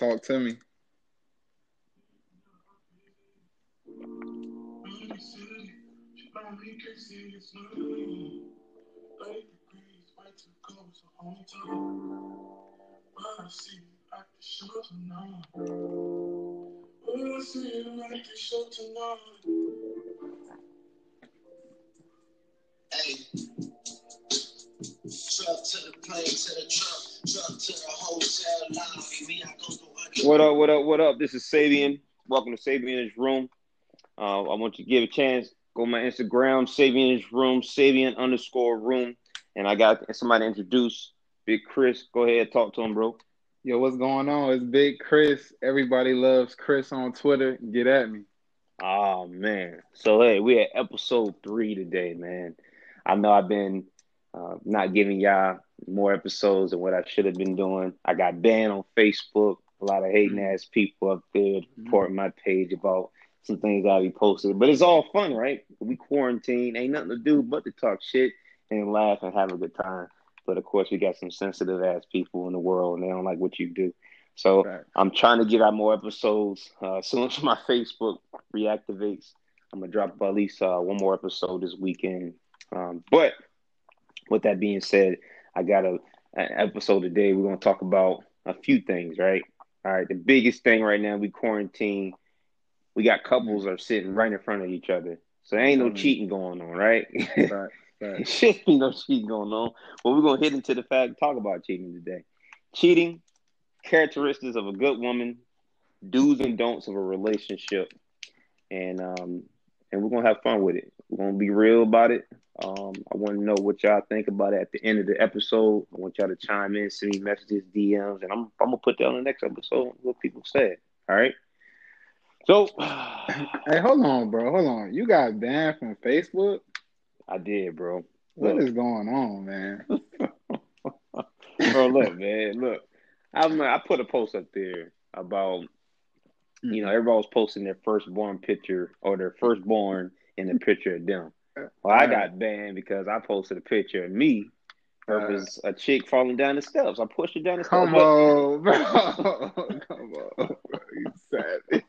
Talk to me. Hey. Truck to the plane, to the truck, truck to the hotel lobby. Me, I go What up, what up, what up? This is Sabian. Welcome to Sabian's Room. Uh, I want you to give a chance. Go my Instagram, Sabian's Room, Sabian underscore room. And I got somebody to introduce Big Chris. Go ahead, talk to him, bro. Yo, what's going on? It's Big Chris. Everybody loves Chris on Twitter. Get at me. Oh man. So hey, we at episode three today, man. I know I've been uh, not giving y'all more episodes than what I should have been doing. I got banned on Facebook. A lot of hating ass people up there reporting my page about some things I be posting. But it's all fun, right? We quarantine, ain't nothing to do but to talk shit and laugh and have a good time. But of course, we got some sensitive ass people in the world, and they don't like what you do. So Right. I'm trying to get out more episodes. Uh, as soon as my Facebook reactivates, I'm gonna drop at least uh, one more episode this weekend. Um, but with that being said, I got a an episode today. We're gonna talk about a few things, right? All right. The biggest thing right now, we quarantine. We got couples are sitting right in front of each other, so there ain't no cheating going on, right? Right. Right. Shit, ain't no cheating going on. But we're gonna hit into the fact, talk about cheating today. Cheating, characteristics of a good woman, do's and don'ts of a relationship, and um, and we're gonna have fun with it. We're gonna be real about it. Um, I want to know what y'all think about it at the end of the episode. I want y'all to chime in, send me messages, DMs, and I'm I'm gonna put that on the next episode. What people said. All right. So Hey, hold on, bro. Hold on. You got banned from Facebook? I did, bro. What Look. is going on, man? bro, look, man, look. I'm, I put a post up there about, you know, everybody was posting their firstborn picture or their firstborn in the picture of them. Well, I got banned because I posted a picture of me. It was a chick falling down the steps. I pushed her down the steps. Come but- on, bro. Come on, bro. You savage.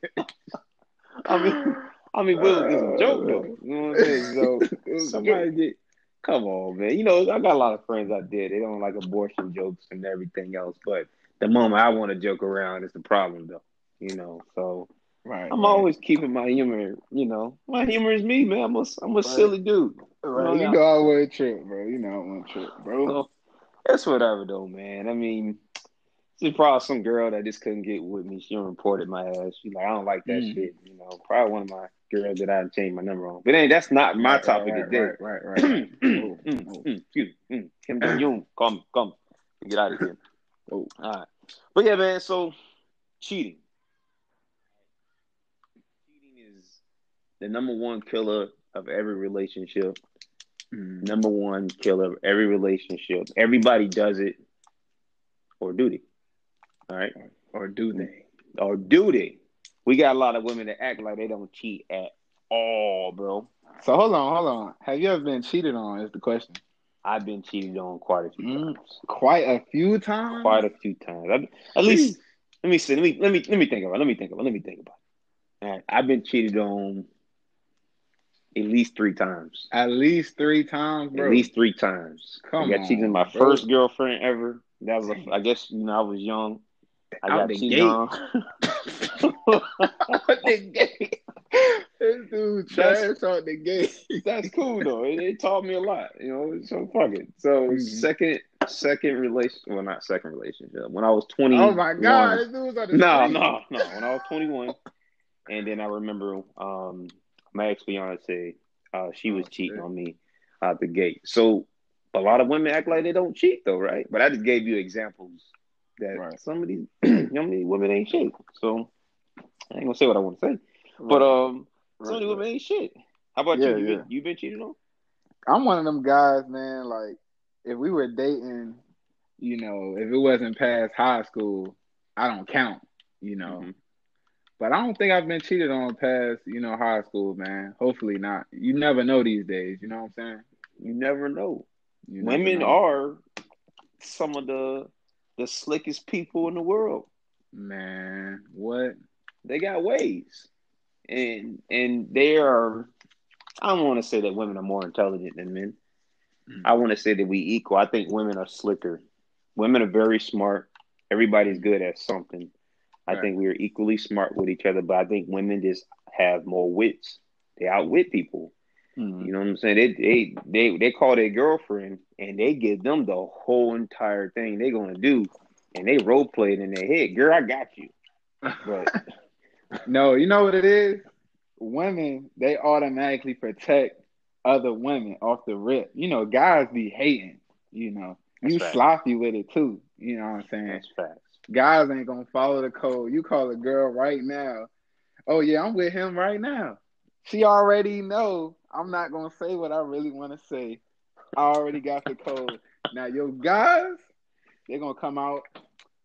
I mean, I mean, well, it's a uh, joke though. You know what I'm saying? So somebody did. Come on, man. You know, I got a lot of friends out there. They don't like abortion jokes and everything else, but the moment I want to joke around is the problem, though. You know, so Right. I'm right. always keeping my humor. You know, my humor is me, man. I'm a, I'm a silly dude. right. You know I wouldn't trip, bro. You know I wouldn't trip, bro. So it's whatever, though, man. I mean, it's probably some girl that just couldn't get with me. She reported my ass. She like, I don't like that Mm. shit. You know, probably one of my girls that I changed my number on. But ain't that's not my Right, topic right, today. Right, right, right. right. Mm, Oh, mm, oh. mm, excuse me. Kim Jong Un, come, come, get out of here. Oh. All right, but yeah, man. So cheating is the number one killer of every relationship. Mm. Number one killer of every relationship. Everybody does it, or do they? All right, Or do they? or do they? We got a lot of women that act like they don't cheat at all, bro. So hold on, hold on. Have you ever been cheated on? Is the question. I've been cheated on quite a few Mm. times. Quite a few times. quite a few times. I, at least let me see. Let me let me let me think about. It. Let me think about. It. Let me think about. It. All right, I've been cheated on at least three times. At least three times, bro. At least three times. Come I got cheated on my bro. first girlfriend ever. That was a, I guess you know I was young. I Out got the cheated gate. on. out the gate. This dude trash out the gate. That's cool though. It, it taught me a lot. You know, so fuck it. So Mhm. second second relation. Well, not second relationship. When I was twenty. Oh my god, this dude was on the No, street. no, no. When I was 21, and then I remember um, my ex fiance, uh, she was Oh, cheating shit. on me out the gate. So a lot of women act like they don't cheat, though, right? But I just gave you examples that Right. some of these, some of these women ain't shit. So I ain't gonna say what I want to say, but um, some of these women ain't shit. How about Yeah, you? You yeah. been, you been cheated on? I'm one of them guys, man. Like, if we were dating, you know, if it wasn't past high school, I don't count, you know. Mhm. But I don't think I've been cheated on past, you know, high school, man. Hopefully not. You never know these days. You know what I'm saying? You never know. You never Women know. are some of the the slickest people in the world. Man, what? They got ways, and and they are. I don't want to say that women are more intelligent than men. Mm. I want to say that we equal. I think women are slicker. Women are very smart. Everybody's good at something. I Right. think we are equally smart with each other, but I think women just have more wits. They outwit people. Mhm. You know what I'm saying? They they they they call their girlfriend and they give them the whole entire thing they're gonna do, and they role play it in their head. Girl, I got you. But No, you know what it is? Women, they automatically protect other women off the rip. You know, guys be hating, you know. That's you right. sloppy with it too. You know what I'm saying? that's facts. Guys ain't gonna follow the code. You call a girl right now. Oh yeah, I'm with him right now. She already know I'm not gonna say what I really want to say. I already got the code. Now your guys, they're gonna come out.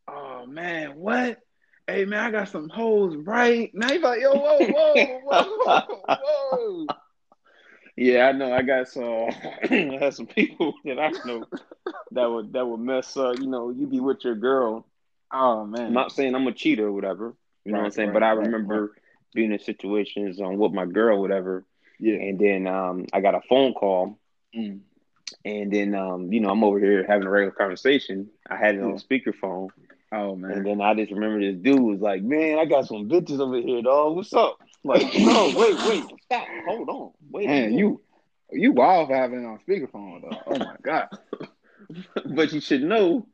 Oh man, what? Hey man, I got some hoes right now. You like, yo, whoa, whoa, whoa, whoa. Yeah, I know. I got some. I had some people that I know that would that would mess up. You know, you be with your girl. Oh man, I'm not saying I'm a cheater or whatever. You know what I'm saying? right, but I right, remember being in situations um, with my girl, whatever, yeah. and then um, I got a phone call, Mm. and then um, you know I'm over here having a regular conversation. I had it on Yeah. speakerphone, Oh man. and then I just remember this dude was like, "Man, I got some bitches over here, dog. What's up?" Like, no, wait, wait, stop, hold on, wait. Man, you you wild for having it on speakerphone though. Oh my god. but you should know.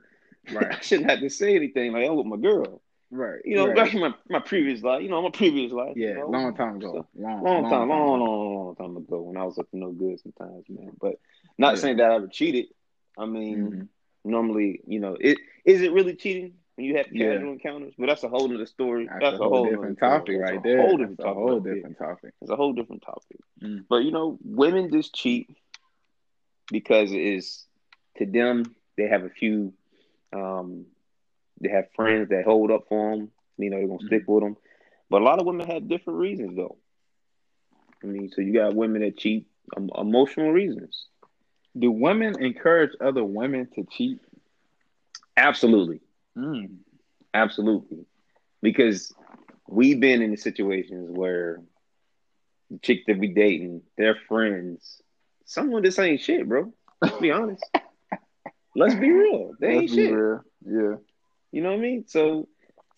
Right. I shouldn't have to say anything like I'm with my girl. Right. You know, right. back in my, my previous life, you know, my previous life. you Yeah, know, long time ago. Long, long, time, long, ago. long, long time ago when I was up to no good sometimes, man. But not Yeah. saying that I ever cheated. I mean, Mhm. normally, you know, it is it really cheating when you have Yeah. casual encounters? But that's a whole other story. That's, a whole, nother different topic That's right a there. Whole That's different a topic. whole there. different topic. It's a whole different topic. Mm. But you know, women just cheat because it is to them they have a few, um, they have friends that hold up for them. You know, they're gonna stick with them. But a lot of women have different reasons, though. I mean, so you got women that cheat um, emotional reasons. Do women encourage other women to cheat? Absolutely, Mm. absolutely, because we've been in the situations where the chick that we dating, their friends, someone of this ain't shit, bro. Let's be honest. Let's be real. They ain't shit. real. Yeah. You know what I mean? So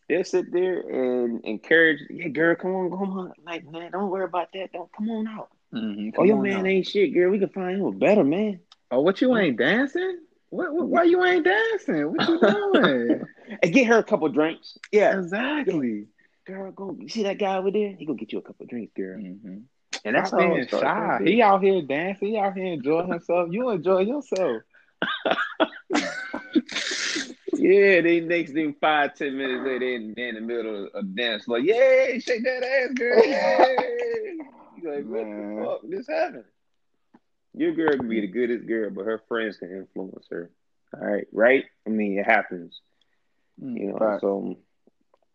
they'll sit there and encourage, yeah, girl, come on, come on. Like, man, don't worry about that. Don't come on out. Mm-hmm. oh, your man ain't shit, girl. We can find him a better man. Oh, what you ain't dancing? What, what? Why you ain't dancing? What you doing? And get her a couple drinks. Yeah. exactly. Girl, go you see that guy over there? He gonna get you a couple drinks, girl. Mm-hmm. And that's being shy. He out here dancing. He out here enjoying himself. You enjoy yourself. Yeah, they next thing five, ten minutes later, they in, they in the middle of a dance, like, yeah, shake that ass, girl. Yeah. You like, what Man. the fuck? This happened. Your girl can be the goodest girl, but her friends can influence her. All right, right? I mean, it happens. Mm, you know, Right. so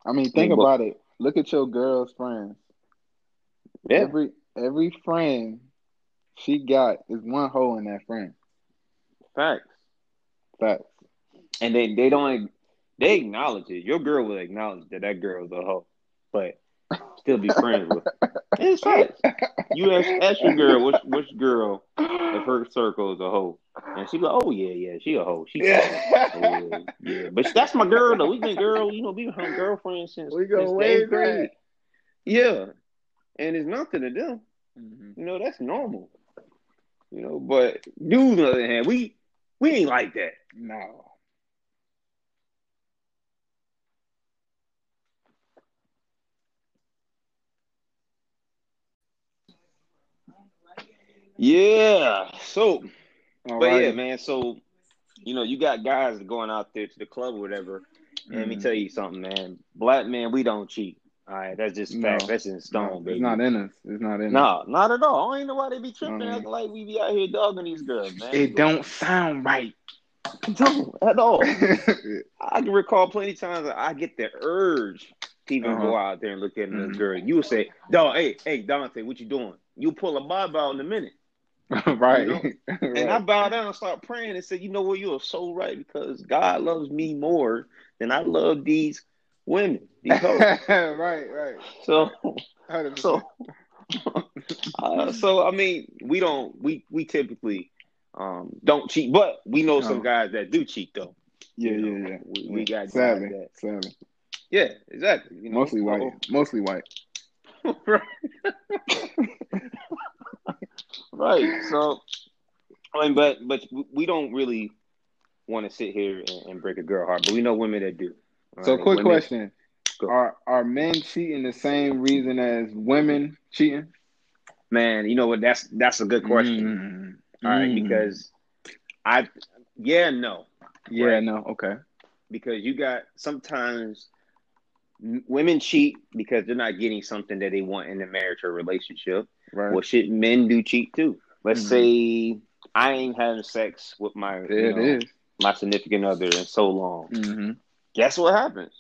I mean, think Yeah, but- about it. Look at your girl's friends. yeah, Every every friend she got is one hole in that friend. Facts. Facts. And they they don't they acknowledge it. Your girl will acknowledge that that girl is a hoe, but still be friends with. Her. It's facts. You ask, ask your girl which which girl of her circle is a hoe, and she go, oh yeah, yeah, she a hoe. She Yeah. Oh, yeah, yeah. But that's my girl though. We've been girl, you know, we've been girlfriends since We go since way grade. Yeah, and it's nothing to them. Mhm. You know, that's normal. You know, but dudes on the other hand, we we ain't like that. No. Yeah. So, All but right. yeah, man. So, you know, you got guys going out there to the club or whatever. And let me Mhm. tell you something, man. Black man, we don't cheat. All right, that's just No. fact. That's in stone, No, baby. it's not in us. It's not in us. No, not at all. I ain't know why they be tripping like we be out here dogging these girls, man. It don't sound right. don't at all. I can recall plenty of times that I get the urge to even Uh-huh. go out there and look at another Mhm. girl. You would say, "Dog, hey, hey, Dante, what you doing? You pull a bob out in a minute." right. You know? right. And I bow down and start praying and said, "You know what? You are so right because God loves me more than I love these women. These hoes. right, right. so, 100%. so, uh, so I mean, we don't, we we typically um don't cheat, but we know some guys that do cheat though. yeah, you yeah, know, yeah. we- we got guys sadly, that- sadly. Yeah, exactly. You know, Mostly white. Mostly white. right. right. So, I mean, but but we don't really want to sit here and, and break a girl heart, but we know women that do. So, right? quick Women- question. Are are men cheating the same reason as women cheating? man. You know what? That's that's a good question. Mm. All right, Mm. because I, yeah, no, yeah, right. no, okay, because you got sometimes women cheat because they're not getting something that they want in a marriage or relationship. right. Well, shit, men do cheat too. Let's Mhm. say I ain't having sex with my know, my significant other in so long. Mm-hmm. Guess what happens?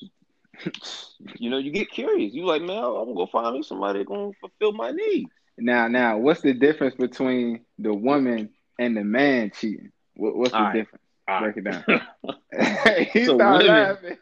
you know, you get curious. You like, man, I'm gonna go find me somebody that's gonna fulfill my needs. Now, now, what's the difference between the woman and the man cheating? What, what's the All right. difference? All Break it down. he So started women- laughing.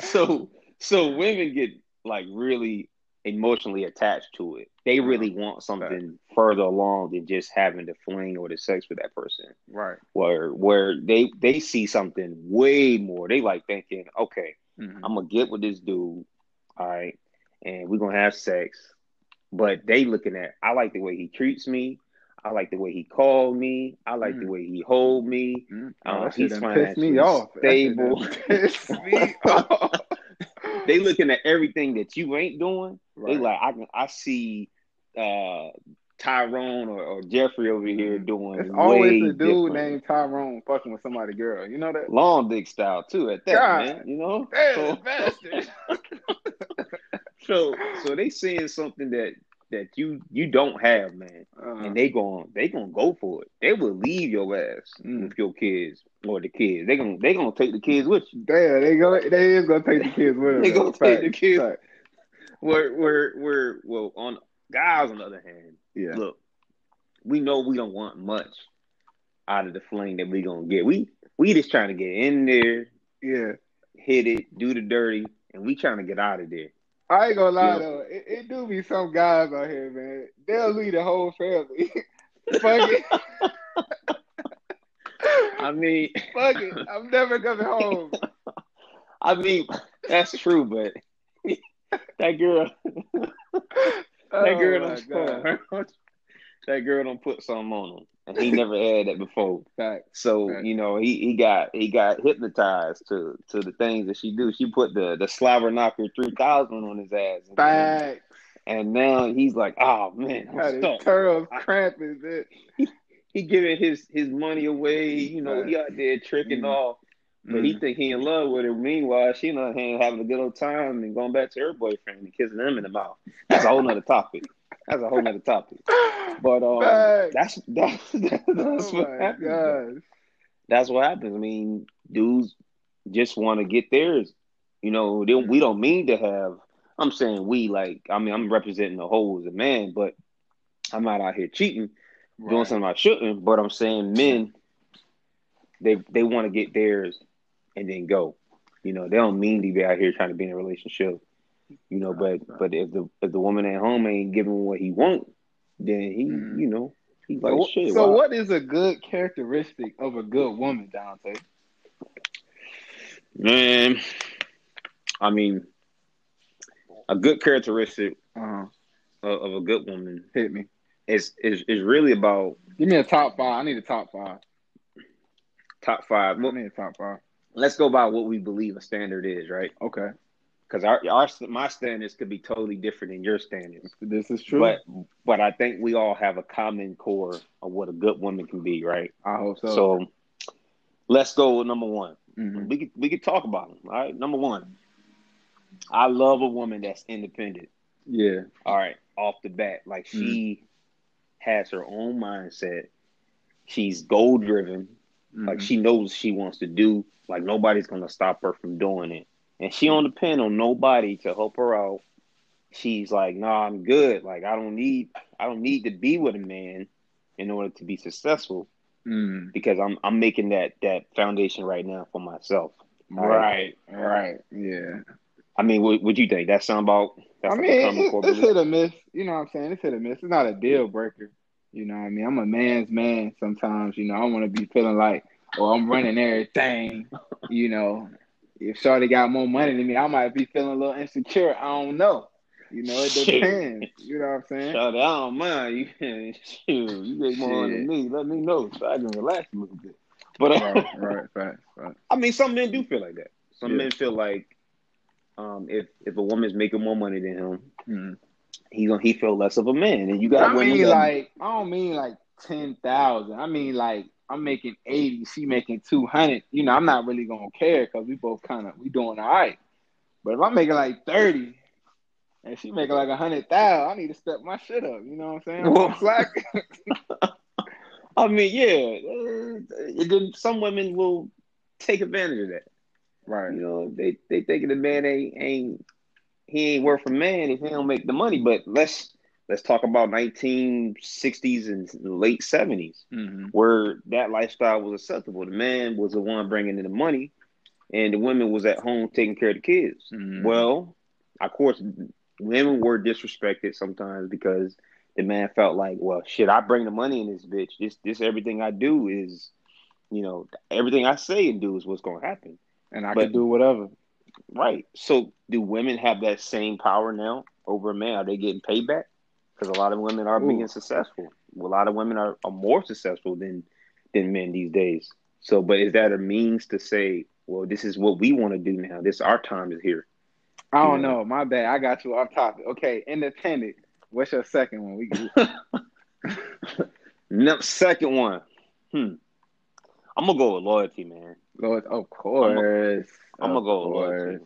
so so women get like really emotionally attached to it. They really want something further along than just having the fling or the sex with that person. right. Where where they they see something way more. They like thinking, okay, Mhm. I'm gonna get with this dude, all right, and we're gonna have sex. But they looking at I like the way he treats me. I like the way he called me. I like the Mm. way he hold me. Uh, Oh, shit he's pissed me off. Stable. pissed me off. They looking at everything that you ain't doing. They like I can I see uh Tyrone or, or Jeffrey over here doing It's always way a dude different. named Tyrone fucking with somebody girl. You know that? long dick style too at that God. man. You know? So- So so they seeing something that that you you don't have, man. Uh, And they going they gonna go for it. They will leave your ass Mm. with your kids or the kids. They gonna they gonna take the kids with you. Damn, they go. They is gonna take the kids with them. They gonna take the kids. fact. Where where where well on guys on the other hand, Yeah. look, we know we don't want much out of the fling that we gonna get. We we just trying to get in there, Yeah. hit it, do the dirty, and we trying to get out of there. I ain't gonna lie Yeah. though. It, it do be some guys out here, man. They'll leave the whole family. Fuck it. I mean, Fuck it. I'm never coming home. I mean that's true, but that girl, that oh girl Oh, don't that girl don't put something on him, and he never had that before. So Right. you know he, he got he got hypnotized to to the things that she do. She put the the slobber knocker three thousand on his ass, and, Fact. and now he's like, oh man, I'm his stuck. turtles cramping. bitch. He giving his his money away. You know he out there tricking Mm. off, but he Mm. think he in love with her. Meanwhile, she the hand having a good old time and going back to her boyfriend and kissing him in the mouth. That's a whole nother topic. That's a whole nother topic. But um, that's that's that's, oh what happens. gosh. that's what happens. I mean, dudes just want to get theirs. You know, they, we don't mean to have. I'm saying we like. I mean, I'm representing the whole as a man, but I'm not out here cheating, doing something I shouldn't. But I'm saying men, they they want to get theirs and then go. You know, they don't mean to be out here trying to be in a relationship. You know, but but if the if the woman at home ain't giving what he want, then he Mhm. you know he's So, like shit. so why- what is a good characteristic of a good woman, Dante? Man, I mean, a good characteristic Uh-huh. of, of a good woman Hit me. It's, is is really about Give me a top five. I need a top five. top five. I Well, need a top five. let's go by what we believe a standard is, right? Okay. Because our, our my standards could be totally different than your standards. This is true. But but I think we all have a common core of what a good woman can be, right? I hope so. So, let's go with number one. Mhm. We could we could talk about them. All right, number one. I love a woman that's independent. yeah. all right, off the bat. Like she has her own mindset. She's goal driven. Like Mhm. she knows what she wants to do. Like nobody's gonna stop her from doing it. And she don't depend on nobody to help her out. She's like, nah, I'm good. Like I don't need I don't need to be with a man in order to be successful Mm. because I'm I'm making that that foundation right now for myself. Right, right, yeah. I mean, what what you think? That sound about? That's I mean, a common it, it's belief? hit or miss. You know what I'm saying? It's hit or miss. It's not a deal breaker. You know what I mean? I'm a man's man sometimes. You know, I want to be feeling like, oh, I'm running everything. You know, if Shorty got more money than me, I might be feeling a little insecure. I don't know. You know, it Shit. depends. You know what I'm saying? Shout out, I don't mind you. Shoot, you make more money than me. Let me know so I can relax a little bit. But uh, right, right, right, right. I mean, some men do feel like that. Some Yeah. men feel like um, if if a woman's making more money than him, Mhm. he gonna he feel less of a man. And you got I mean, like, I don't mean like ten thousand. I mean, like, I'm making eighty. She making two hundred. You know, I'm not really gonna care because we both kind of we doing all right. But if I'm making like thirty, and she making like a hundred thousand, I need to step my shit up. You know what I'm saying? Well- slack. I mean, yeah. uh, some women will take advantage of that. right. You know, they they thinking the man ain't ain't he ain't worth a man if he don't make the money. But let's let's talk about 1960s and late 70s Mm-hmm. where that lifestyle was acceptable. The man was the one bringing in the money, and the women was at home taking care of the kids. Mhm. Well, of course, women were disrespected sometimes because the man felt like, well, shit, I bring the money in this bitch. This this everything I do is, you know, everything I say and do is what's gonna happen. And I but- can do whatever. Right. So do women have that same power now over a man? Are they getting payback? Because a lot of women are Ooh. being successful. A lot of women are, are more successful than than men these days. So, but is that a means to say, well, this is what we want to do now? This our time is here. I don't Yeah. know. My bad. I got you off topic. Okay, independent. What's your second one? We No, second one. Hmm. I'm gonna go with loyalty, man. Loyalty, of course. I'm gonna go with loyalty.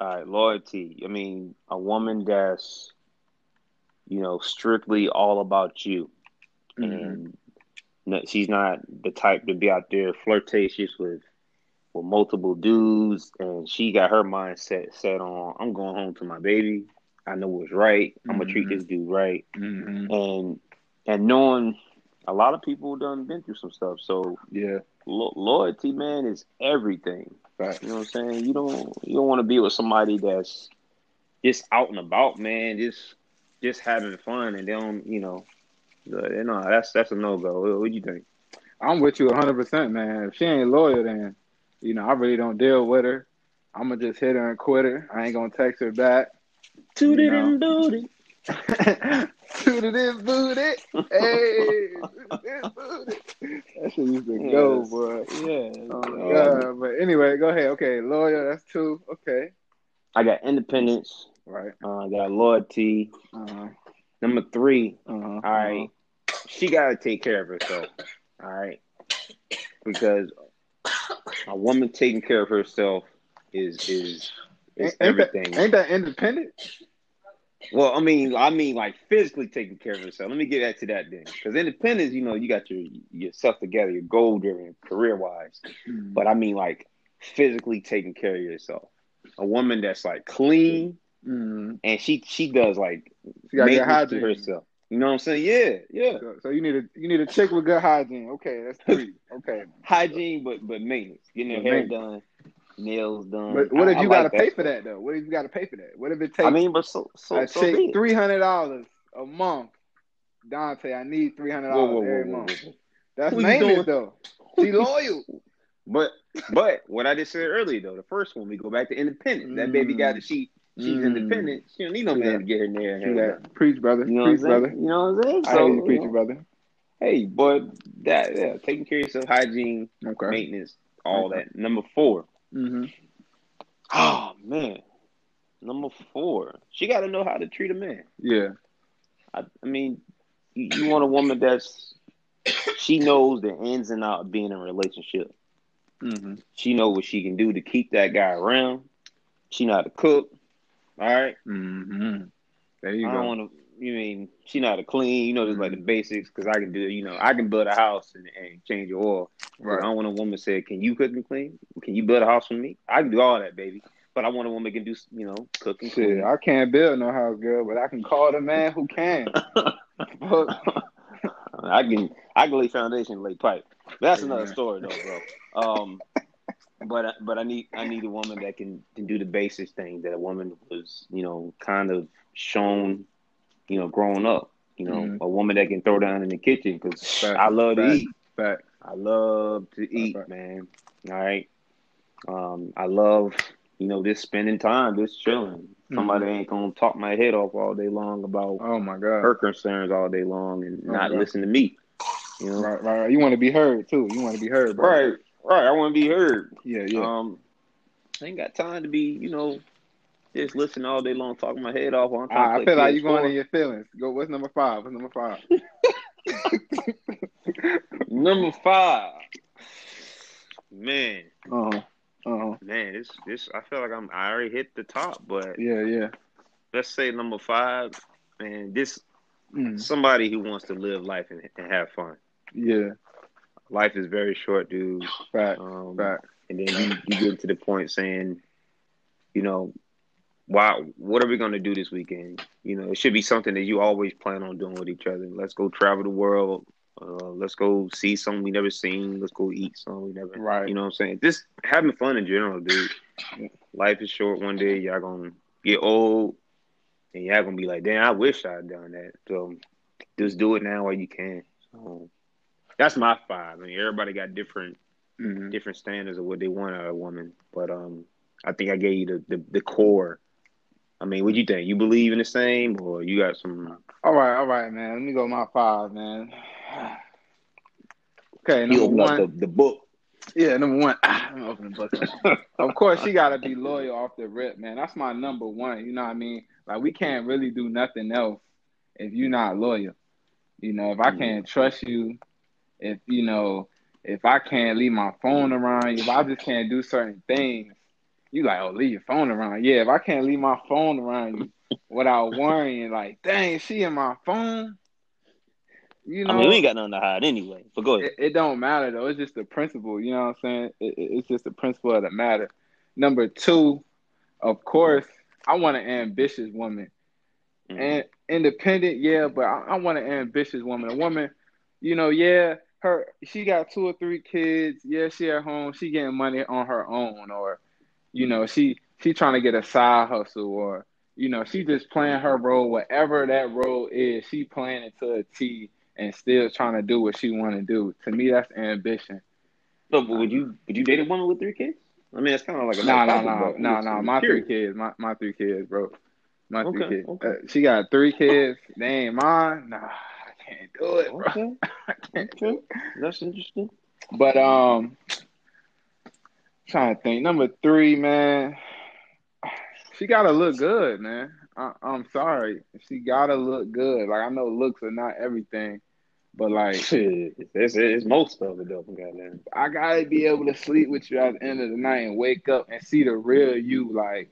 All right, loyalty. I mean, a woman that's, you know, strictly all about you. Mhm. and she's not the type to be out there flirtatious with with multiple dudes and she got her mindset set on I'm going home to my baby. I know what's right. I'm gonna treat Mhm. this dude right. Mhm. And and knowing a lot of people done been through some stuff. So Yeah. lo- loyalty, man, is everything. Right. You know what I'm saying? You don't you don't want to be with somebody that's just out and about, man, just just having fun and they don't, you know, you know that's that's a no go. What, what do you think? I'm with you 100%, man. If she ain't loyal, then, you know, I really don't deal with her. I'm going to just hit her and quit her. I ain't going to text her back. Toot it it and and booty. Tooted this booty. Hey, tooted this booty. That shit used to go, Yes. boy. Yeah. Oh, my God. But anyway, go ahead. Okay, loyal, that's two. Okay. I got independence. Right. Uh, I got loyalty. Uh-huh. Number three, Uh-huh. all right, she got to take care of herself. All right, because a woman taking care of herself is is is Ain't, everything. That, ain't that independent? Well, I mean, I mean, like physically taking care of herself. Let me get back to that then, because independence, you know, you got your yourself together, your goal driven, career wise. But I mean, like physically taking care of yourself. A woman that's like clean Mm-hmm. and she she does like She got good hygiene. herself. You know what I'm saying? Yeah, yeah. So, so you need a you need a chick with good hygiene. Okay, that's three. Okay. Hygiene, but but maintenance. Getting your hair done, nails done. But what if I you like got to pay stuff. for that though? What if you got to pay for that? What if it takes I mean, but so so, a so chick three hundred dollars a month? Dante, I need three hundred Whoa, dollars whoa, whoa, every whoa, month. whoa. That's Who you maintenance though. She loyal. But but what I just said earlier though, the first one we go back to independence. That baby got it. She she's Mm. independent. She don't need no True man to get her and True hair that. done. Preach, brother. You know Preach, what I'm saying? brother. You know what I'm saying? I So, hear you, preacher, know, brother. Hey, but that yeah, taking care of yourself, hygiene, Okay. maintenance, all Okay. that. Number four. Mm-hmm. Oh man. Number four. She got to know how to treat a man. Yeah. I, I mean, you, you want a woman that's she knows the ins and outs of being in a relationship. Mm-hmm. She know what she can do to keep that guy around. She know how to cook. All right. Mm-hmm. There you I go. don't want to. You mean she know how to clean? You know, just like the basics. Because I can do. You know, I can build a house and, and change your oil. Right. I don't want a woman say, "Can you cook and clean? Can you build a house for me?" I can do all that, baby. But I want a woman that can do, you know, cook and clean. I can't build no house, girl, but I can call the man who can. I can I can lay foundation, lay pipe. That's another story though, bro. Um, but but I need I need a woman that can, can do the basic things that a woman was you know kind of shown, you know, growing up. You know, Mhm. a woman that can throw down in the kitchen because I love to fact. eat. Fact. I love to eat, Fact. man. All right. Um, I love you know just spending time, just chilling. Somebody ain't gonna talk my head off all day long about Oh my god. her concerns all day long and Oh, not listen to me. You know, Right, right, right. You want to be heard too. You want to be heard, bro. right, right. I want to be heard. Yeah, yeah. Um, I ain't got time to be, you know, just listen all day long, talking my head off. While I'm trying Ah, I to feel like you going PS4. in your feelings. Go. What's number five? What's number five? Number five, man, Uh huh. Uh huh. man, this, this, I feel like I'm, I already hit the top, but Yeah, yeah. let's say number five, and this Mm. somebody who wants to live life and, and have fun. Yeah. Life is very short, dude. Fact. Um, Fact. and then you, you get to the point saying, you know, why? What are we going to do this weekend? You know, it should be something that you always plan on doing with each other. Let's go travel the world. Uh, let's go see something we never seen. Let's go eat something we never. Right. You know what I'm saying? Just having fun in general, dude. Life is short. One day y'all gonna get old, and y'all gonna be like, "Damn, I wish I'd done that." So just do it now while you can. So that's my five. I mean, everybody got different Mhm. different standards of what they want out of a woman. But um, I think I gave you the, the, the core. I mean, what you think? You believe in the same, or you got some? All right, all right, man. Let me go my five, man. Okay, number one. the, the book. Yeah, number one. Ah, I'm opening the book. of course, she got to be loyal off the rip, man. That's my number one. You know what I mean? Like, we can't really do nothing else if you're not loyal. You know, if I can't trust you, if, you know, if I can't leave my phone around you, if I just can't do certain things, you like, oh, leave your phone around. Yeah, if I can't leave my phone around you without worrying, like, dang, she in my phone. You know, I mean, we ain't got nothing to hide anyway. But go ahead. it, it don't matter though. It's just the principle. You know what I'm saying? It, it- it's just the principle of the matter. Number two, of course, I want an ambitious woman Mhm. and independent. Yeah, but I, I want an ambitious woman. A woman, you know, yeah, her she got two or three kids. Yeah, she at home. She getting money on her own, or you know, she she trying to get a side hustle, or you know, she just playing her role, whatever that role is. She playing it to a T and still trying to do what she want to do. To me, that's ambition. So, but would you would you date a woman with three kids? I mean, that's kind of like a No, no, no, no, no. My three kids, my my three kids, bro. My three Okay, kids. okay. Uh, she got three kids. They ain't mine. Nah, I can't do it, bro. Okay, I can't do it. that's interesting. But um, trying to think. Number three, man. She gotta look good, man. I, I'm sorry. She gotta look good. Like I know looks are not everything, but like Shit, it's, it's most of it though. Goddamn. I gotta be able to sleep with you at the end of the night and wake up and see the real you, like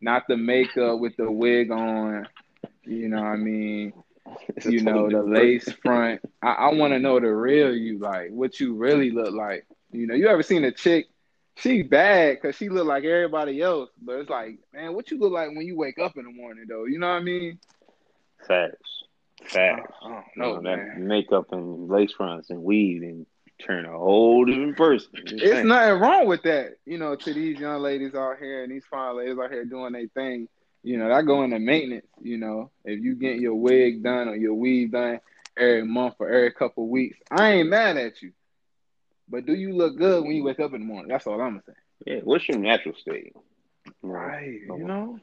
not the makeup with the wig on. You know what I mean? You know, the lace front. I, I wanna know the real you, like what you really look like. You know, you ever seen a chick? She bad because she look like everybody else, but it's like, man, what you look like when you wake up in the morning, though? You know what I mean? Facts, facts. I don't You know, that makeup and lace fronts and weave and turn a whole different person. It's nothing wrong with that, you know, to these young ladies out here and these fine ladies out here doing their thing. You know, that go into maintenance, you know. If you get your wig done or your weave done every month or every couple weeks, I ain't mad at you. But do you look good when you wake up in the morning? That's all I'm saying. Yeah, what's your natural state? Right. You know?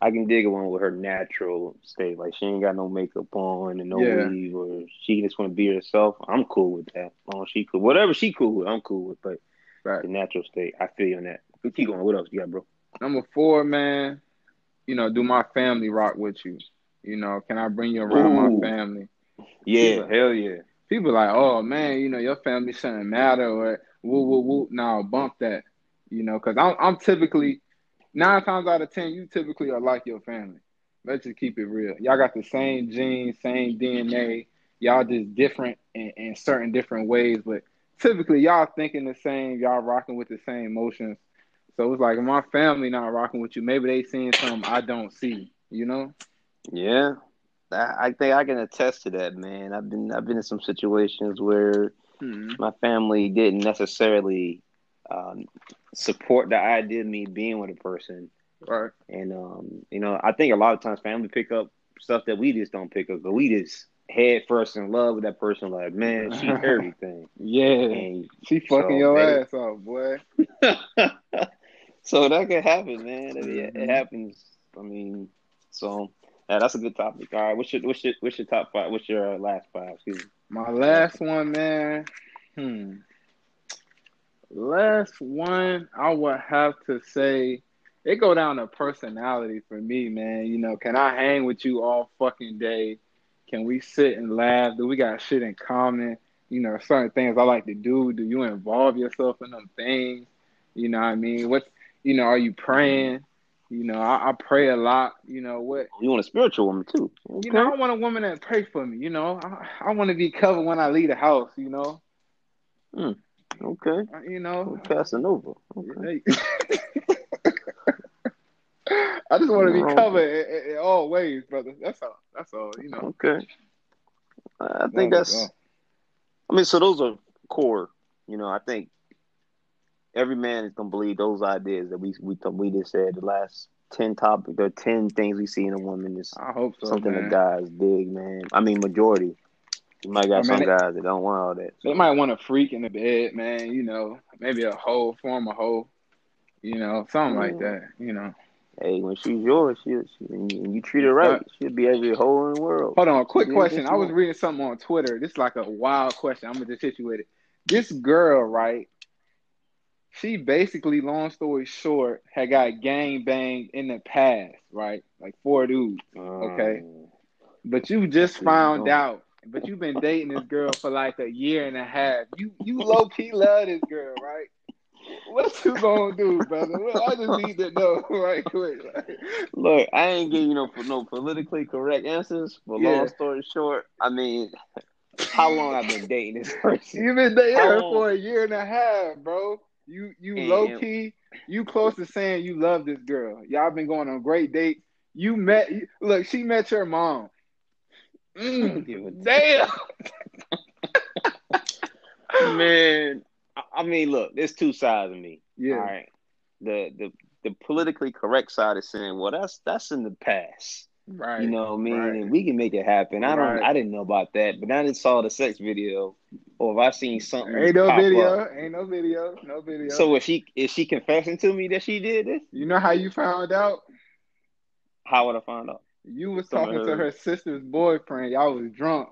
I can dig a one with her natural state. Like she ain't got no makeup on and no Yeah. weave, or she just want to be herself. I'm cool with that. As long as she cool, whatever she cool with, I'm cool with. But Right. the natural state, I feel you on that. But keep going. What else you got, bro? Number four, man, you know, do my family rock with you? You know, can I bring you around Ooh. my family? Yeah, hell yeah. People like, oh man, you know, your family shouldn't matter or woo woo woo. Now bump that, you know, because I'm I'm typically nine times out of ten, you typically are like your family. Let's just keep it real. Y'all got the same genes, same DNA. Y'all just different in, in certain different ways, but typically y'all thinking the same. Y'all rocking with the same emotions. So it's like my family not rocking with you, maybe they seeing something I don't see. You know? Yeah, I, I think I can attest to that, man. I've been I've been in some situations where Mm-hmm. my family didn't necessarily um, support the idea of me being with a person. Right. And um, you know, I think a lot of times family pick up stuff that we just don't pick up, but we just head first in love with that person. Like, man, she's everything. Yeah. And She fucking So, your maybe- ass off, boy. so that could happen, man. It, it happens. I mean, so yeah, that's a good topic. All right, what's your what's your what's your top five? What's your uh, last five? Excuse me. My last one, man. Hmm. Last one, I would have to say it go down to personality for me, man. You know, can I hang with you all fucking day? Can we sit and laugh? Do we got shit in common? You know, certain things I like to do. Do you involve yourself in them things? You know what I mean? What you know, are you praying? You know, I, I pray a lot. You know, what You want a spiritual woman too? you know, I want a woman that pray for me. You know, I, I want to be covered when I leave the house. You know, okay. Uh, you know. Casanova. Okay. I just want to be covered in, in, all ways, brother. That's all. That's all. You know. Okay. I think That that's. I mean, so those are core. You know, I think every man is gonna believe those ideas that we we we just said. The last ten topic, the ten things we see in a woman is. I hope so, something man. that guys dig, man. I mean, majority. You might got I some guys that don't want all that. They might want a freak in the bed, man. You know, maybe a hoe, form a hoe. You know, something like mm. that. You know. Hey, when she's yours, she, she and you treat her right, she'll be every hoe in the world. Hold on, quick question. I was reading something on Twitter. This is like a wild question. I'm gonna just hit you with it. This girl, right? She basically, long story short, had got gang banged in the past, right? Like four dudes. Okay. Um, But you just found out. But you've been dating this girl for like a year and a half. You you low key love this girl, right? What you gonna do, brother? I just need to know right quick. Look, I ain't giving you no no politically correct answers. But Yeah. long story short, I mean, how long I've been dating this person? You've been dating her for a year and a half, bro. You you And- low key, you close to saying you love this girl. Y'all been going on great dates. You met look, she met your mom. Mm, damn. Man, I- mean, look, there's two sides of me. Yeah. All right. The the the politically correct side is saying, well, that's that's in the past. Right. You know what I mean? right. And we can make it happen. I don't Right. I didn't know about that, but I just saw the sex video or if I seen something. Ain't no video. up. Ain't no video. No video. So is she is she confessing to me that she did this? you know how you found out? How would I find out? You was Some talking to her- sister's boyfriend. Y'all was drunk.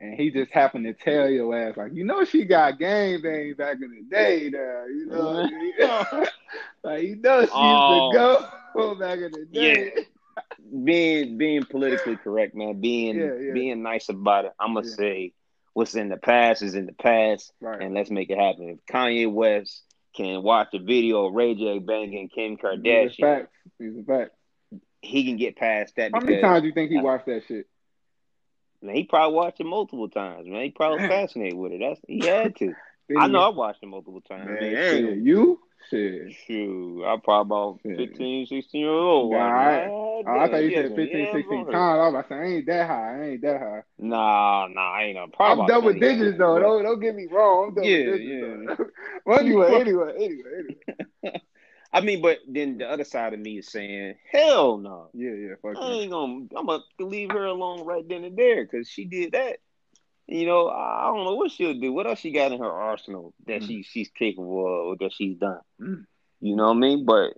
And he just happened to tell your ass, like, you know, she got gang bang back in the day, there. You know, like you know, she used Oh. to go back in the day. Being being politically correct, man, being Yeah, yeah. being nice about it. I'm gonna Yeah. say what's in the past is in the past, Right. and let's make it happen. If Kanye West can watch a video of Ray J banging Kim These are Kardashian, facts. These are facts. he can get past that. How many times do you think he watched that shit? Man, he probably watched it multiple times. Man, he probably fascinated with it. That's he had to. I know I watched it multiple times. Man, Man, you? Shit. Shoot, I probably about Shit. 15, 16 years old. Nah, Like, I- oh, I thought you said yeah, 15, 16 times. I was about to say, I ain't that high. I ain't that high. Nah, nah, I ain't know. I'm Probably about double digits though. Don't don't get me wrong. I'm double Yeah, digits. yeah. Well, anyway, anyway, anyway, anyway. I mean, but then the other side of me is saying, hell no. Yeah, yeah. Fuck I ain't gonna. I'm gonna leave her alone right then and there because she did that. You know, I don't know what she'll do. What else she got in her arsenal that Mm. she she's capable of or that she's done? Mm. You know what I mean? But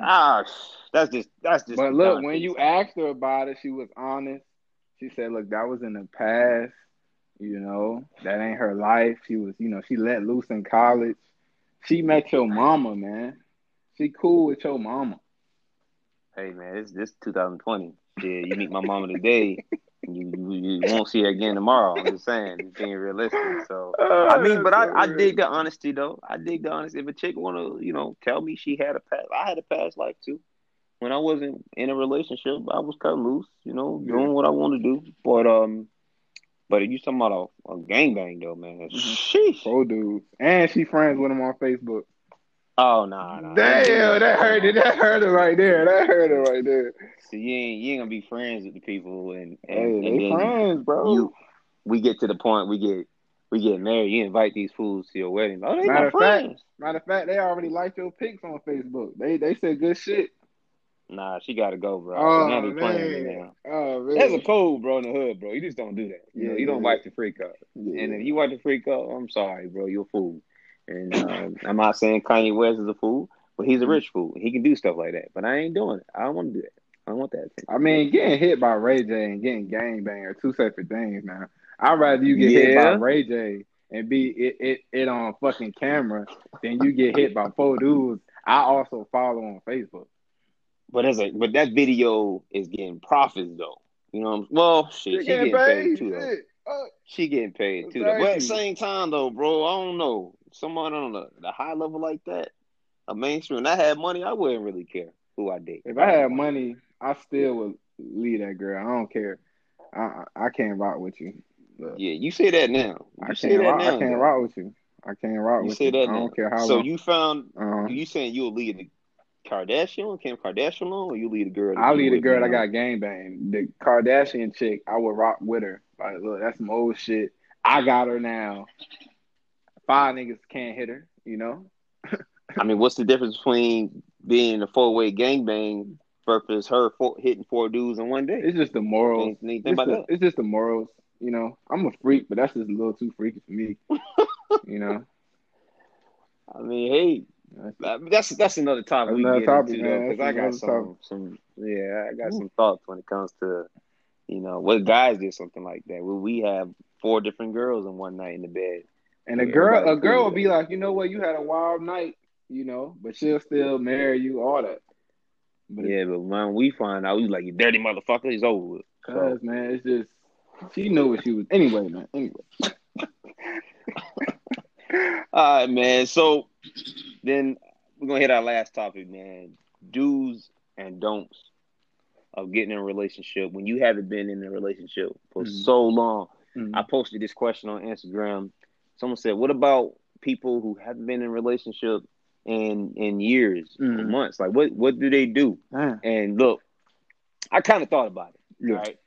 ah, that's just that's just. But look, when you asked her about it, she was honest. She said, "Look, that was in the past. You know, that ain't her life. She was, you know, she let loose in college. She met your mama, man. She cool with your mama. hey man, it's this 2020. Yeah, you meet my mama today. You, you won't see her again tomorrow. I'm just saying, being realistic. So I mean, but I, I dig the honesty though. I dig the honesty. If a chick wanna, you know, tell me she had a past, I had a past life too. When I wasn't in a relationship, I was cut loose, you know, doing what I want to do. But um, but you talking about a, a gangbang though, man, sheesh. Pro dude, and she friends with him on Facebook. Oh nah, nah. Damn, that hurt it. That hurt it right there. That hurt it right there. So you ain't you ain't gonna be friends with the people and and, Hey, and they friends, bro. you we get to the point we get we get married, you invite these fools to your wedding. Oh, they Matter my of fact- friends. Matter of fact, they already liked your pics on Facebook. They they said good shit. Nah, she gotta go, bro. Oh now they playing me man. now. Oh really? That's a code, bro, in the hood, bro. You just don't do that. You know, Yeah, you don't yeah. wipe the freak up. And if you wipe the freak up, I'm sorry, bro. You're a fool. And uh, I'm not saying Kanye West is a fool, but he's a rich fool. He can do stuff like that. But I ain't doing it. I don't want to do that. I don't want that. I mean, getting hit by Ray J and getting gang bang are two separate things, man. I'd rather you get hit by Ray J and be it, it, it on fucking camera than you get hit by four dudes I also follow on Facebook. But as a but that video is getting profits though. You know, what I'm, well, shit, she getting paid too. Though. Uh, She getting paid too. Though. But at the same time, though, bro, I don't know. Someone on the, the high level like that, a mainstream. And I had money, I wouldn't really care who I date. if I had money, I still would leave that girl. I don't care. I I can't rock with you. Look, yeah, you say that now. You I say can't rock. now. I can't rock with you. I can't rock You with say you. that I don't care how So long. you found uh, you saying you'll leave the Kardashian, Kim Kardashian alone, or you leave the girl? I leave the girl that got gang bang. The Kardashian chick, I would rock with her. Like, look, that's some old shit. I got her now. Five niggas can't hit her, you know? I mean, what's the difference between being a four way gangbang versus her four, hitting four dudes in one day? It's just the morals. Anything It's, about the- that? it's just the morals, you know? I'm a freak, but that's just a little too freaky for me. you know? I mean, hey, That's- that's another topic we Another topic, into man. though, because I got some topic. some yeah, I got some thoughts when it comes to you know what guys did something like that. Where we have four different girls in one night in the bed. And a Yeah, girl, a girl will be like, you know what? You had a wild night, you know, but she'll still marry you, all that. But Yeah, but when we find out, we like you dirty motherfucker. It's over with. So, Cause man, it's just she knew what she was. Anyway, man. Anyway, all right, man. So then we're gonna hit our last topic, man. Do's and don'ts of getting in a relationship when you haven't been in a relationship for Mhm. so long. Mhm. I posted this question on Instagram. Someone said, "What about people who haven't been in relationship in in years Mhm. months? Like, what what do they do?" And look, I kind of thought about it. yeah. Right?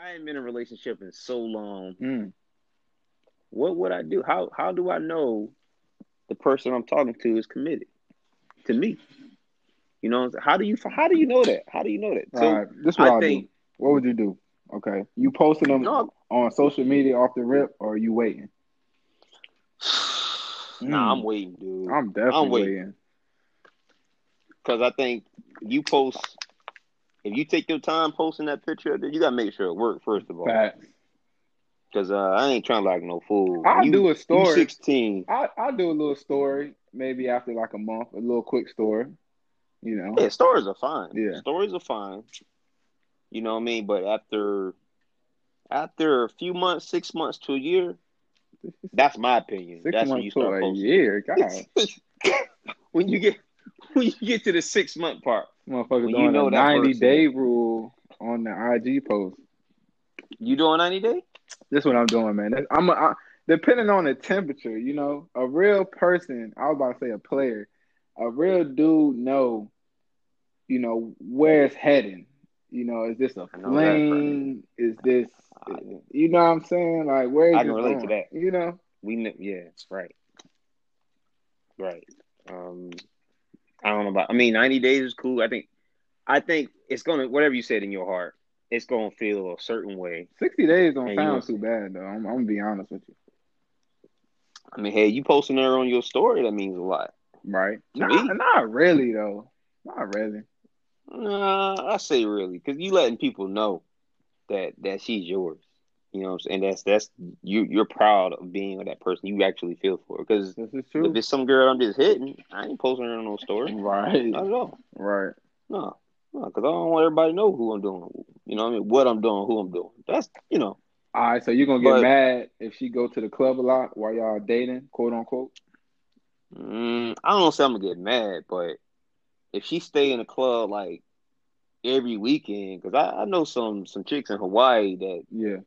I ain't been in a relationship in so long, Mm. what would I do? How how do I know the person I'm talking to is committed to me? You know, how do you how do you know that? How do you know that? So All right, this is what I I think do. What would you do? Okay, you posting them no, on social media off the rip, or are you waiting? nah, Mm. I'm waiting, dude. I'm definitely I'm waiting. waiting. Because I think you post, if you take your time posting that picture, then you gotta make sure it works first of all. Facts. Because uh, I ain't trying to like no fool. I'll you, do a story. sixteen. I I'll do a little story, maybe after like a month, a little quick story. You know. Yeah, stories are fine. Yeah. stories are fine. You know what I mean? But after after a few months, six months to a year, that's my opinion. Six that's when you months to a year. God, when you get when you get to the six month part, motherfuckers When you doing know a that ninety person- day rule on the IG post. you doing ninety day? That's what I'm doing, man. I'm a, I, depending on the temperature. You know, a real person. I was about to say a player. A real dude know, you know, where it's heading. You know, is this a flame? Is this, you know what I'm saying? Like, where I can relate to that. You know, We yeah, right, right. Um, I don't know about. I mean, ninety days is cool. I think, I think it's gonna whatever you said in your heart, it's gonna feel a certain way. 60 days don't And you sound too bad though. I'm, I'm gonna be honest with you. I mean, hey, you posting there on your story, that means a lot. Right? Not, not really though. Not really. Nah, I say really, because you letting people know that that she's yours. You know and That's that's you. You're proud of being with that person. You actually feel for. Because if it's some girl I'm just hitting, I ain't posting her on no story. Right. Not at all. Right. No, no, because I don't want everybody to know who I'm doing. You know what I mean? What I'm doing, who I'm doing. That's you know. All right, so you're gonna get But- mad if she go to the club a lot while y'all dating, quote unquote. Mm, I don't say I'm gonna get mad, but if she stay in the club like every weekend, because I, I know some some chicks in Hawaii that Yeah.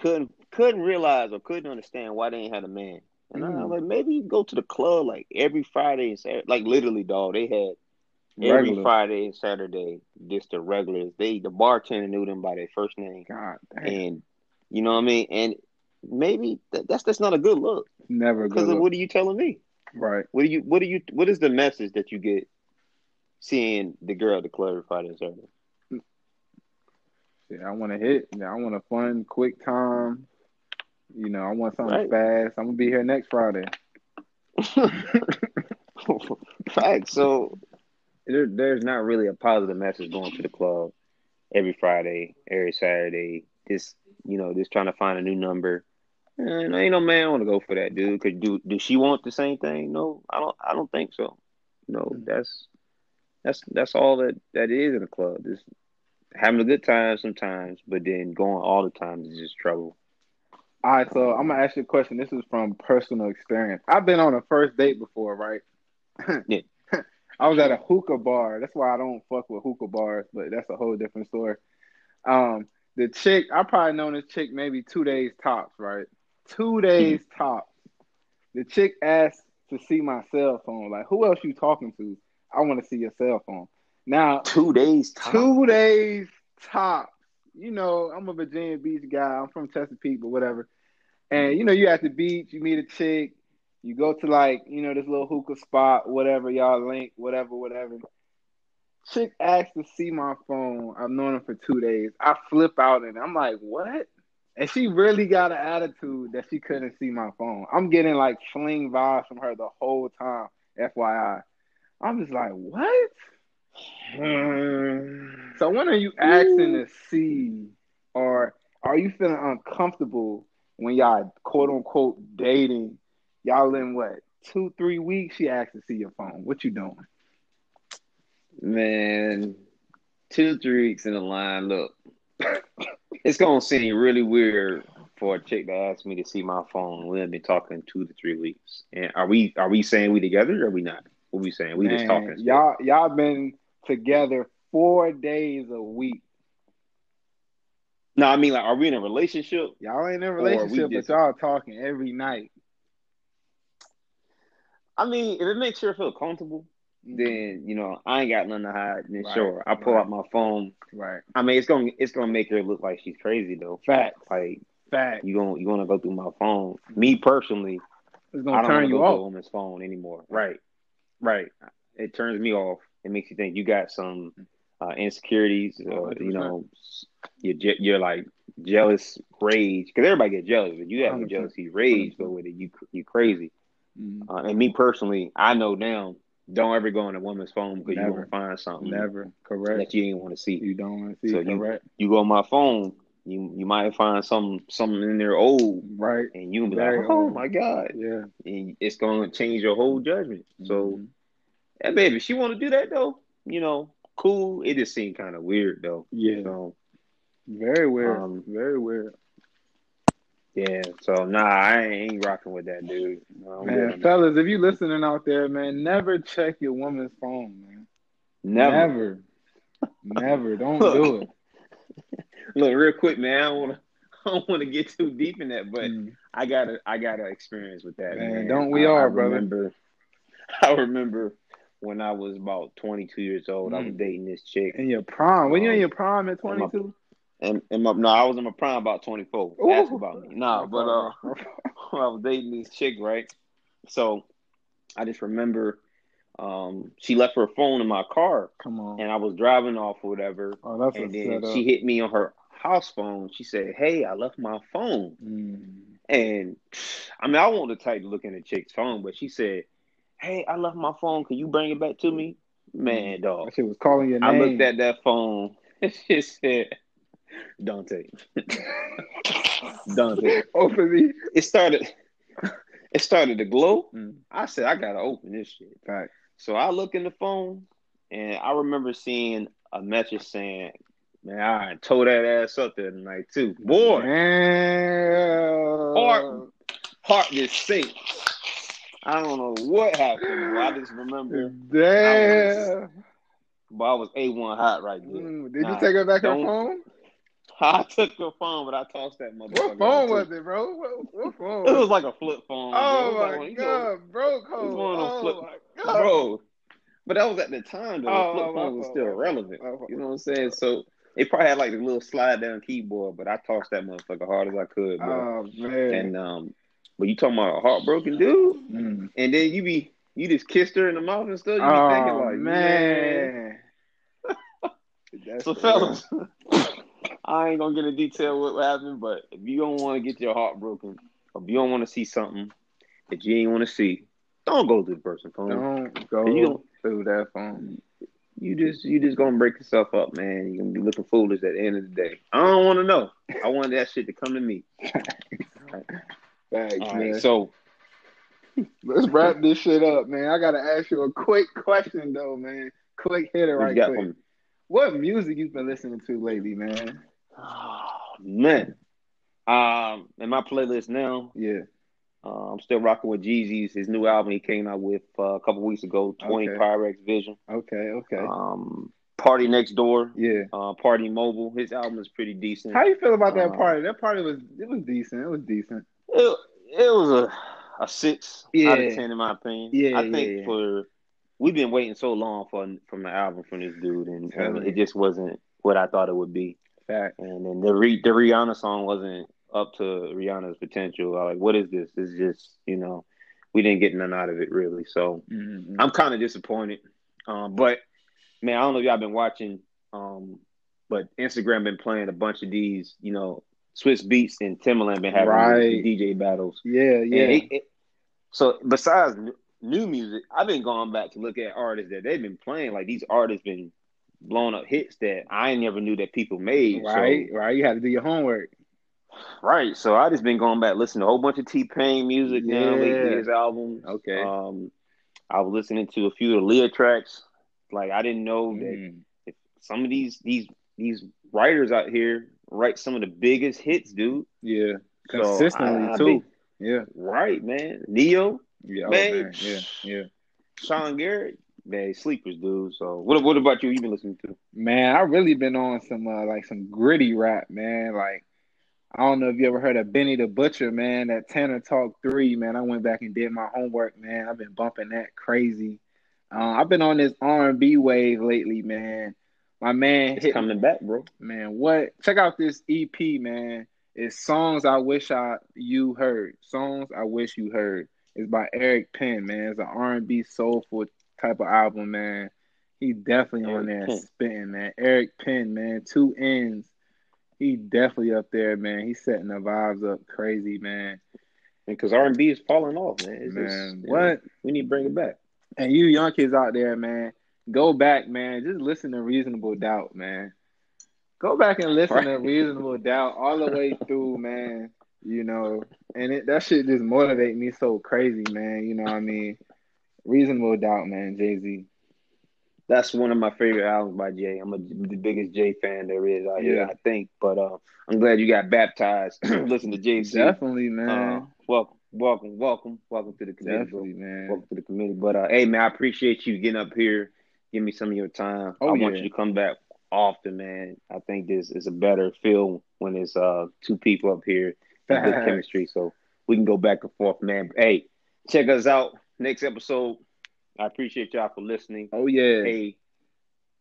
couldn't couldn't realize or couldn't understand why they ain't had a man. And Mm. like, maybe you go to the club like every Friday and Saturday. Like literally, dog, they had every Regular. Friday and Saturday just the regulars. They the bartender knew them by their first name, God damn. and you know what I mean. And maybe that, that's that's not a good look. Never. Because what are you telling me? Right. What do you what do you what is the message that you get seeing the girl to clarify this early? Yeah, I want to hit. Yeah, I want a fun, quick time. You know, I want something Right. fast. I'm gonna be here next Friday. Right. So there, there's not really a positive message going to the club every Friday, every Saturday. Just you know, just trying to find a new number. And ain't no man want to go for that, dude. Cause do does she want the same thing? No, I don't. I don't think so. No, hmm. that's that's that's all that that is in a club. Just having a good time sometimes, but then going all the time is just trouble. All right, so I'm gonna ask you a question. This is from personal experience. I've been on a first date before, right? Yeah. I was at a hookah bar. That's why I don't fuck with hookah bars, but that's a whole different story. Um, the chick, I probably known this chick maybe two days tops, right? Two days tops. The chick asked to see my cell phone. Like, who else you talking to? I want to see your cell phone. Now, Two days time. Two days tops. You know, I'm a Virginia Beach guy. I'm from Chesapeake, but whatever. And you know, you at the beach, you meet a chick, you go to like, you know, this little hookah spot, whatever, y'all link, whatever, whatever. Chick asked to see my phone. I've known her for two days. I flip out and I'm like, what? And she really got an attitude that she couldn't see my phone. I'm getting like fling vibes from her the whole time, FYI. I'm just like, what? So when are you asking to see, or are you feeling uncomfortable when y'all quote unquote dating? Y'all in what two, three weeks? She asked to see your phone. What you doing? Man, two, three weeks in the line. Look, it's gonna seem really weird for a chick to ask me to see my phone. We've been talking two to three weeks, and are we are we saying we together or are we not? What we saying? We just Man, talking. Y'all, y'all been together four days a week. No, I mean like, are we in a relationship? Y'all ain't in a relationship, just- but y'all talking every night. I mean, if it makes her feel comfortable, then you know I ain't got nothing to hide. Then Right, sure, I pull right. out my phone. Right. I mean, it's gonna it's gonna make her look like she's crazy though. Facts. Like Fact. you gonna you gonna go through my phone. Mm-hmm. Me personally, It's I gonna don't turn you go off. woman's phone anymore. Right, right. It turns me off. It makes you think you got some uh, insecurities. Uh, you know, you're je- you're like jealous rage because everybody get jealous, but you have 100%. jealousy rage go with it. You you crazy. Mm, Uh, and me personally, I know now. Don't ever go on a woman's phone because you're Never. gonna find something Never. Correct. that you ain't want to see. You don't want to see. So you- correct. You go on my phone, you you might find some something in there old, Right. and you be Very like, oh old. my god, Yeah. and it's gonna change your whole judgment. So. Mhm. That baby, she want to do that though, you know, cool. It just seemed kind of weird though. yeah. So Very weird. Um, Very weird. yeah, so nah, I ain't rocking with that dude. No, I'm Man, fellas, if you listening out there, man, never check your woman's phone, man. Never. Never. Never. Don't do it. Look, real quick, man. I don't want to. I don't want to get too deep in that, but Mm. I got a I got an experience with that. Man, Man, don't we I, all, I brother? remember, I remember when I was about 22 years old. I was Mm. dating this chick, In your prime. When you in Um, your prime at 22? and, and my, no, I was in my prime about 24. Ooh. Ask about me. Nah, but uh, I was dating this chick, right? So I just remember um, she left her phone in my car, Come on. and I was driving off or whatever, Oh, that's and then she hit me on her house phone. She said, "Hey, I left my phone," Mm. and I mean, I want the type to look in chick's phone, but she said, "Hey, I left my phone. Can you bring it back to me?" Man, dog. She was calling your name. I looked at that phone. She said, "Dante, Dante." Openly. It It started. It started to glow. Mm. I said, I gotta open this shit. Fact. So I look in the phone, and I remember seeing a message saying, "Man, I tore that ass up there tonight too, boy." Heart, heart just sinks. I don't know what happened. I just remember, Damn. but I was a one hot right there. Mm, Did Nah, you take her back her phone? I took her phone, but I tossed that motherfucker. What phone was it, bro? What, what phone? It was like a flip phone. oh bro. My like one- you know, god, bro, it was one of oh flip- my god, bro. But that was at the time though. Oh, the flip phone was still relevant. fault. You know what I'm saying? So It probably had like a little slide down keyboard, but I tossed that motherfucker hard as I could, bro. Oh man. and um, but you talking about a heartbroken dude, Mm. and then you be you just kissed her in the mouth and stuff. You be Oh thinking like, man. man. So fellas, I ain't gonna get into detail what happened, but if you don't want to get your heart broken, or if you don't want to see something that you ain't want to see, don't go to the person phone. Don't go You don't- through that phone. You just you just gonna break yourself up, man. You're gonna be looking foolish at the end of the day. I don't want to know. I want that shit to come to me. Thanks, All man. right, so Let's wrap this shit up, man. I gotta ask you a quick question though, man. Quick hitter, right got quick. What music you've been listening to lately, man? Oh, man. Um, in my playlist now, Yeah. Uh, I'm still rocking with Jeezy's his new album he came out with uh, a couple weeks ago, 20 Okay. Pyrex Vision. Okay. Okay. Um, PartyNextDoor, yeah. uh, Partymobile. His album is pretty decent. How you feel about that Uh, party? That party was it was decent. It was decent. It, it was a a six out of ten in my opinion. Yeah, I think yeah, yeah. for we've been waiting so long for from the album from this dude, and, and it just wasn't what I thought it would be. Fact. And then the Re- the Rihanna song wasn't up to Rihanna's potential. Like, what is this? It's just you know, we didn't get none out of it really. So Mm-hmm. I'm kind of disappointed. Um, but man, I don't know if y'all been watching, um, but Instagram been playing a bunch of these, you know, Swizz Beatz and Timbaland been having Right. DJ battles. Yeah. Yeah. it- it- so besides new music, I've been going back to look at artists that they've been playing. Like these artists been blowing up hits that I never knew that people made. So- right. Right. You had to do your homework. Right. So I just been going back listening to a whole bunch of T Pain music now, lately, Yeah. his albums. Okay. Um, I was listening to a few of the Leah tracks. Like I didn't know that Mm. some of these these these writers out here write some of the biggest hits, dude. Yeah. So, Consistently I- I too. been- yeah. right, man. Ne-Yo, Yeah. oh, man. Yeah. Yeah. Sean Garrett, man, sleepers, dude. So what what about you? You been listening to? Man, I really been on some uh, like some gritty rap, man. Like I don't know if you ever heard of Benny the Butcher, man. That Tana Talk Three, man. I went back and did my homework, man. I've been bumping that crazy. Uh, I've been on this R and B wave lately, man. My man It's hit coming back, bro. man. What? Check out this EP, man. It's songs I wish I you heard. Songs I wish you heard. It's by Eric Penn, man. It's an R and B soulful type of album, man. He definitely on Eric there Penn. spitting, man. Eric Penn, man. Two ends. He definitely up there, man. He's setting the vibes up crazy, man. Because R and B is falling off, man. It's man, just, what? we need to bring it back. And you young kids out there, man, go back, man. Just listen to Reasonable Doubt, man. Go back and listen to Reasonable Doubt all the way through, man. You know, and it, that shit just motivate me so crazy, man. You know what I mean? Reasonable Doubt, man. Jay Z. That's one of my favorite albums by Jay. I'm a, the biggest Jay fan there is out here, Yeah. I think. But uh, I'm glad you got baptized. Listen to Jay Z. Definitely, Uh, man. welcome, welcome, welcome, welcome to the committee. bro. Definitely, man. Welcome to the committee. But uh, hey, man, I appreciate you getting up here, give me some of your time. Oh, I want you to come back often, man. I think this is a better feel when it's uh two people up here good chemistry. So we can go back and forth, man. Hey, check us out next episode. I appreciate y'all for listening. Oh yeah. Hey,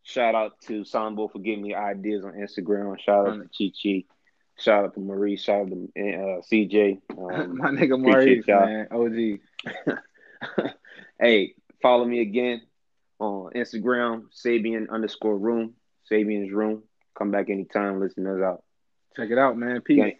shout out to Sambo for giving me ideas on Instagram. Shout out to Chi Chi. Shout out to Marie. Shout out to uh, CJ. Um, My nigga Maurice, man. OG. hey, follow me again on Instagram, Sabian underscore room, Sabian's room. Come back anytime, listen to us out. Check it out, man. Peace. Gang.